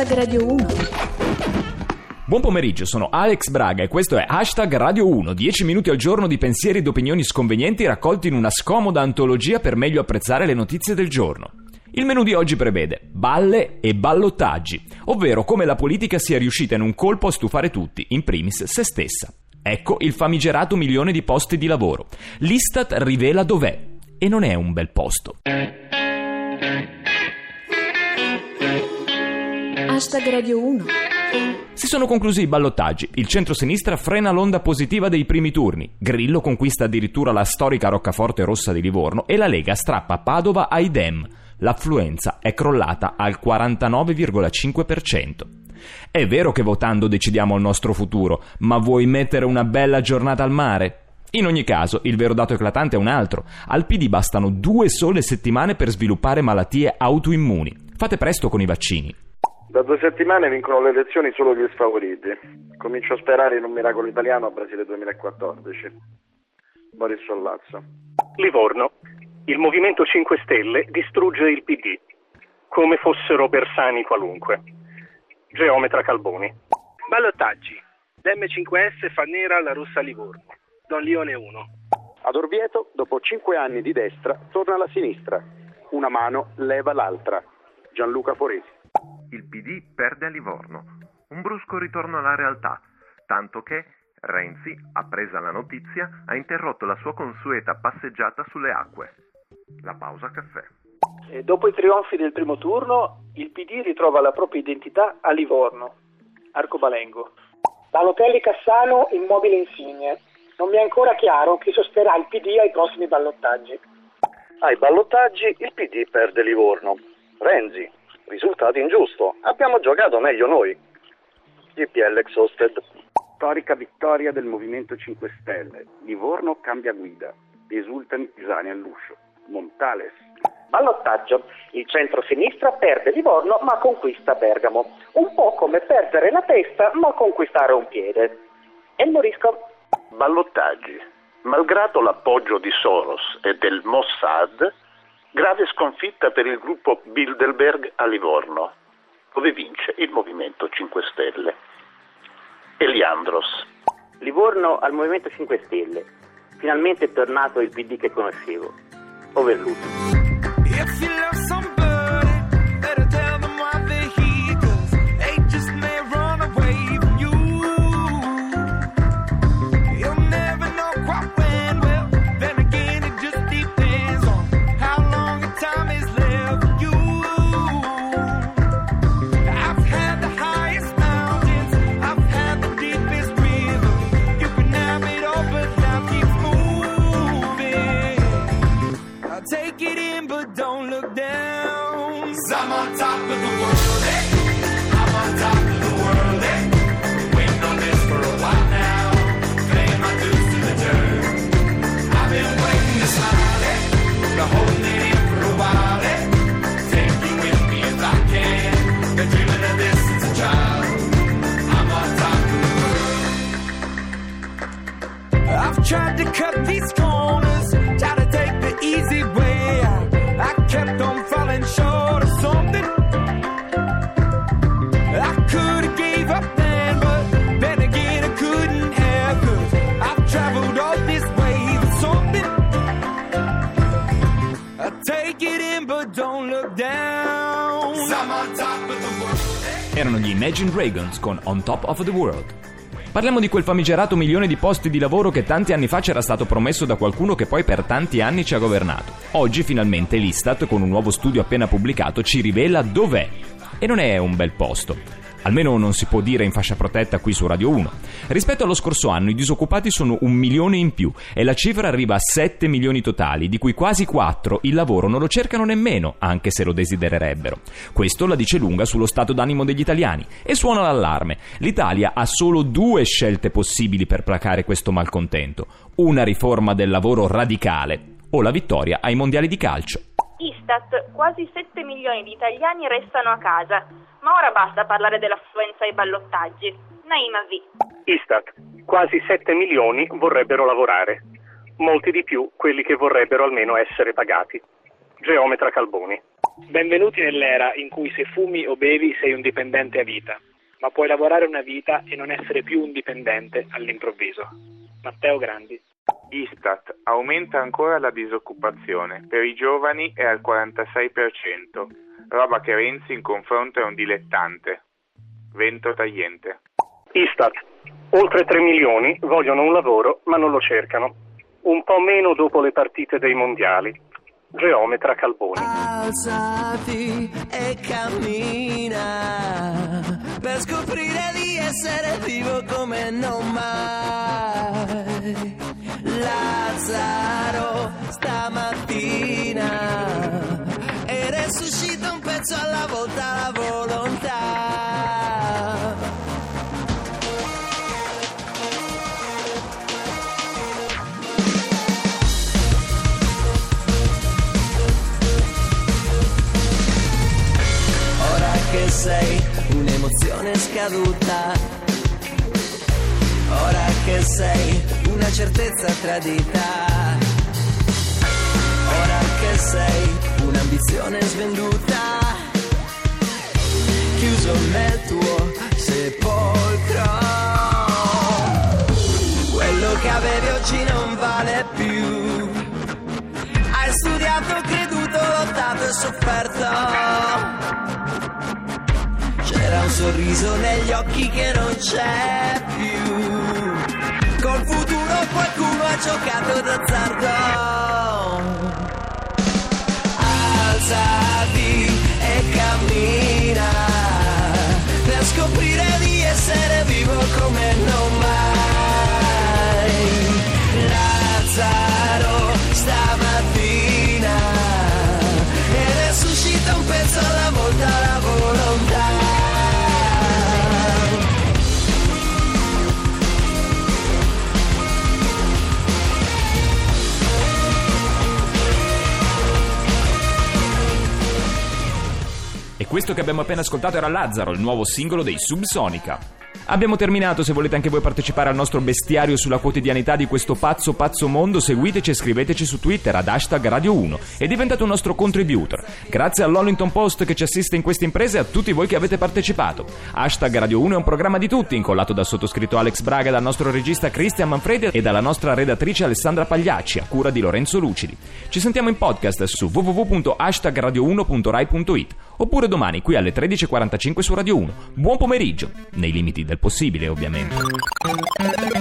Hashtag Radio 1. Buon pomeriggio, sono Alex Braga e questo è Hashtag Radio 1, 10 minuti al giorno di pensieri ed opinioni sconvenienti raccolti in una scomoda antologia per meglio apprezzare le notizie del giorno. Il menù di oggi prevede balle e ballottaggi, ovvero come la politica sia riuscita in un colpo a stufare tutti, in primis se stessa. Ecco il famigerato milione di posti di lavoro. L'Istat rivela dov'è e non è un bel posto. Hashtag Radio 1. Si sono conclusi i ballottaggi. Il centro-sinistra frena l'onda positiva dei primi turni. Grillo conquista addirittura la storica roccaforte rossa di Livorno e la Lega strappa Padova ai Dem. L'affluenza è crollata al 49,5%. È vero che votando decidiamo il nostro futuro, ma vuoi mettere una bella giornata al mare? In ogni caso, il vero dato eclatante è un altro. Al PD bastano due sole settimane per sviluppare malattie autoimmuni. Fate presto con i vaccini. Da due settimane vincono le elezioni solo gli sfavoriti. Comincio a sperare in un miracolo italiano a Brasile 2014. Boris Sollazzo. Livorno. Il Movimento 5 Stelle distrugge il PD, come fossero Bersani qualunque. Geometra Calboni. Ballottaggi. L'M5S fa nera la rossa Livorno. Don Lione 1. Ad Orvieto, dopo cinque anni di destra, torna alla sinistra. Una mano leva l'altra. Gianluca Foresi. Il PD perde a Livorno. Un brusco ritorno alla realtà, tanto che Renzi, appresa la notizia, ha interrotto la sua consueta passeggiata sulle acque. La pausa caffè. E dopo i trionfi del primo turno, il PD ritrova la propria identità a Livorno. Arcobalengo. Balotelli Cassano, immobile insigne. Non mi è ancora chiaro chi sosterrà il PD ai prossimi ballottaggi. Ai ballottaggi il PD perde Livorno. Renzi, risultato ingiusto. Abbiamo giocato meglio noi. GPL Exhausted. Storica vittoria del Movimento 5 Stelle. Livorno cambia guida. Esultano i pisani all'uscio. Montales. Ballottaggio. Il centro-sinistra perde Livorno ma conquista Bergamo. Un po' come perdere la testa ma conquistare un piede. E Morisco. Ballottaggi. Malgrado l'appoggio di Soros e del Mossad, grave sconfitta per il gruppo Bilderberg a Livorno, dove vince il Movimento 5 Stelle. Eliandros. Livorno al Movimento 5 Stelle. Finalmente è tornato il PD che conoscevo. Overlook. but don't look down. Cause I'm on top of the world. Hey. Take it in, but don't look down. Erano gli Imagine Dragons con On Top of the World. Parliamo di quel famigerato milione di posti di lavoro che tanti anni fa c'era stato promesso da qualcuno che poi per tanti anni ci ha governato. Oggi finalmente l'Istat, con un nuovo studio appena pubblicato, ci rivela dov'è. E non è un bel posto. Almeno non si può dire in fascia protetta qui su Radio 1. Rispetto allo scorso anno i disoccupati sono un milione in più e la cifra arriva a 7 milioni totali, di cui quasi 4 il lavoro non lo cercano nemmeno, anche se lo desidererebbero. Questo la dice lunga sullo stato d'animo degli italiani e suona l'allarme. L'Italia ha solo due scelte possibili per placare questo malcontento. Una riforma del lavoro radicale o la vittoria ai mondiali di calcio. Istat, quasi 7 milioni di italiani restano a casa. Ma ora basta parlare dell'affluenza ai ballottaggi. Naima V. Istat, quasi 7 milioni vorrebbero lavorare. Molti di più quelli che vorrebbero almeno essere pagati. Geometra Calboni. Benvenuti nell'era in cui se fumi o bevi sei un dipendente a vita, ma puoi lavorare una vita e non essere più un dipendente all'improvviso. Matteo Grandi. Istat aumenta ancora la disoccupazione, per i giovani è al 46%, roba che Renzi in confronto è un dilettante. Vento tagliente. Istat. Oltre 3 milioni vogliono un lavoro ma non lo cercano. Un po' meno dopo le partite dei mondiali. Geometra Calboni. Alzati e cammina per scoprire di essere vivo come non mai. Lazzaro stamattina sei un'emozione scaduta, ora che sei una certezza tradita, ora che sei un'ambizione svenduta, chiuso nel tuo sepolcro. Quello che avevi oggi non vale più. Hai studiato, creduto, lottato e sofferto. Un sorriso negli occhi che non c'è più. Col futuro qualcuno ha giocato d'azzardo. Alzati e cammina per scoprire di essere vivo come non mai. Lazzaro stamattina E questo che abbiamo appena ascoltato era Lazzaro, il nuovo singolo dei Subsonica. Abbiamo terminato, se volete anche voi partecipare al nostro bestiario sulla quotidianità di questo pazzo pazzo mondo, seguiteci e scriveteci su Twitter ad hashtag Radio 1 e diventate un nostro contributor. Grazie all'Hollington Post che ci assiste in queste imprese e a tutti voi che avete partecipato. Hashtag Radio 1 è un programma di tutti, incollato dal sottoscritto Alex Braga, dal nostro regista Christian Manfredi e dalla nostra redattrice Alessandra Pagliacci, a cura di Lorenzo Lucidi. Ci sentiamo in podcast su www.hashtagradio1.rai.it oppure domani qui alle 13.45 su Radio 1. Buon pomeriggio, nei limiti del possibile ovviamente.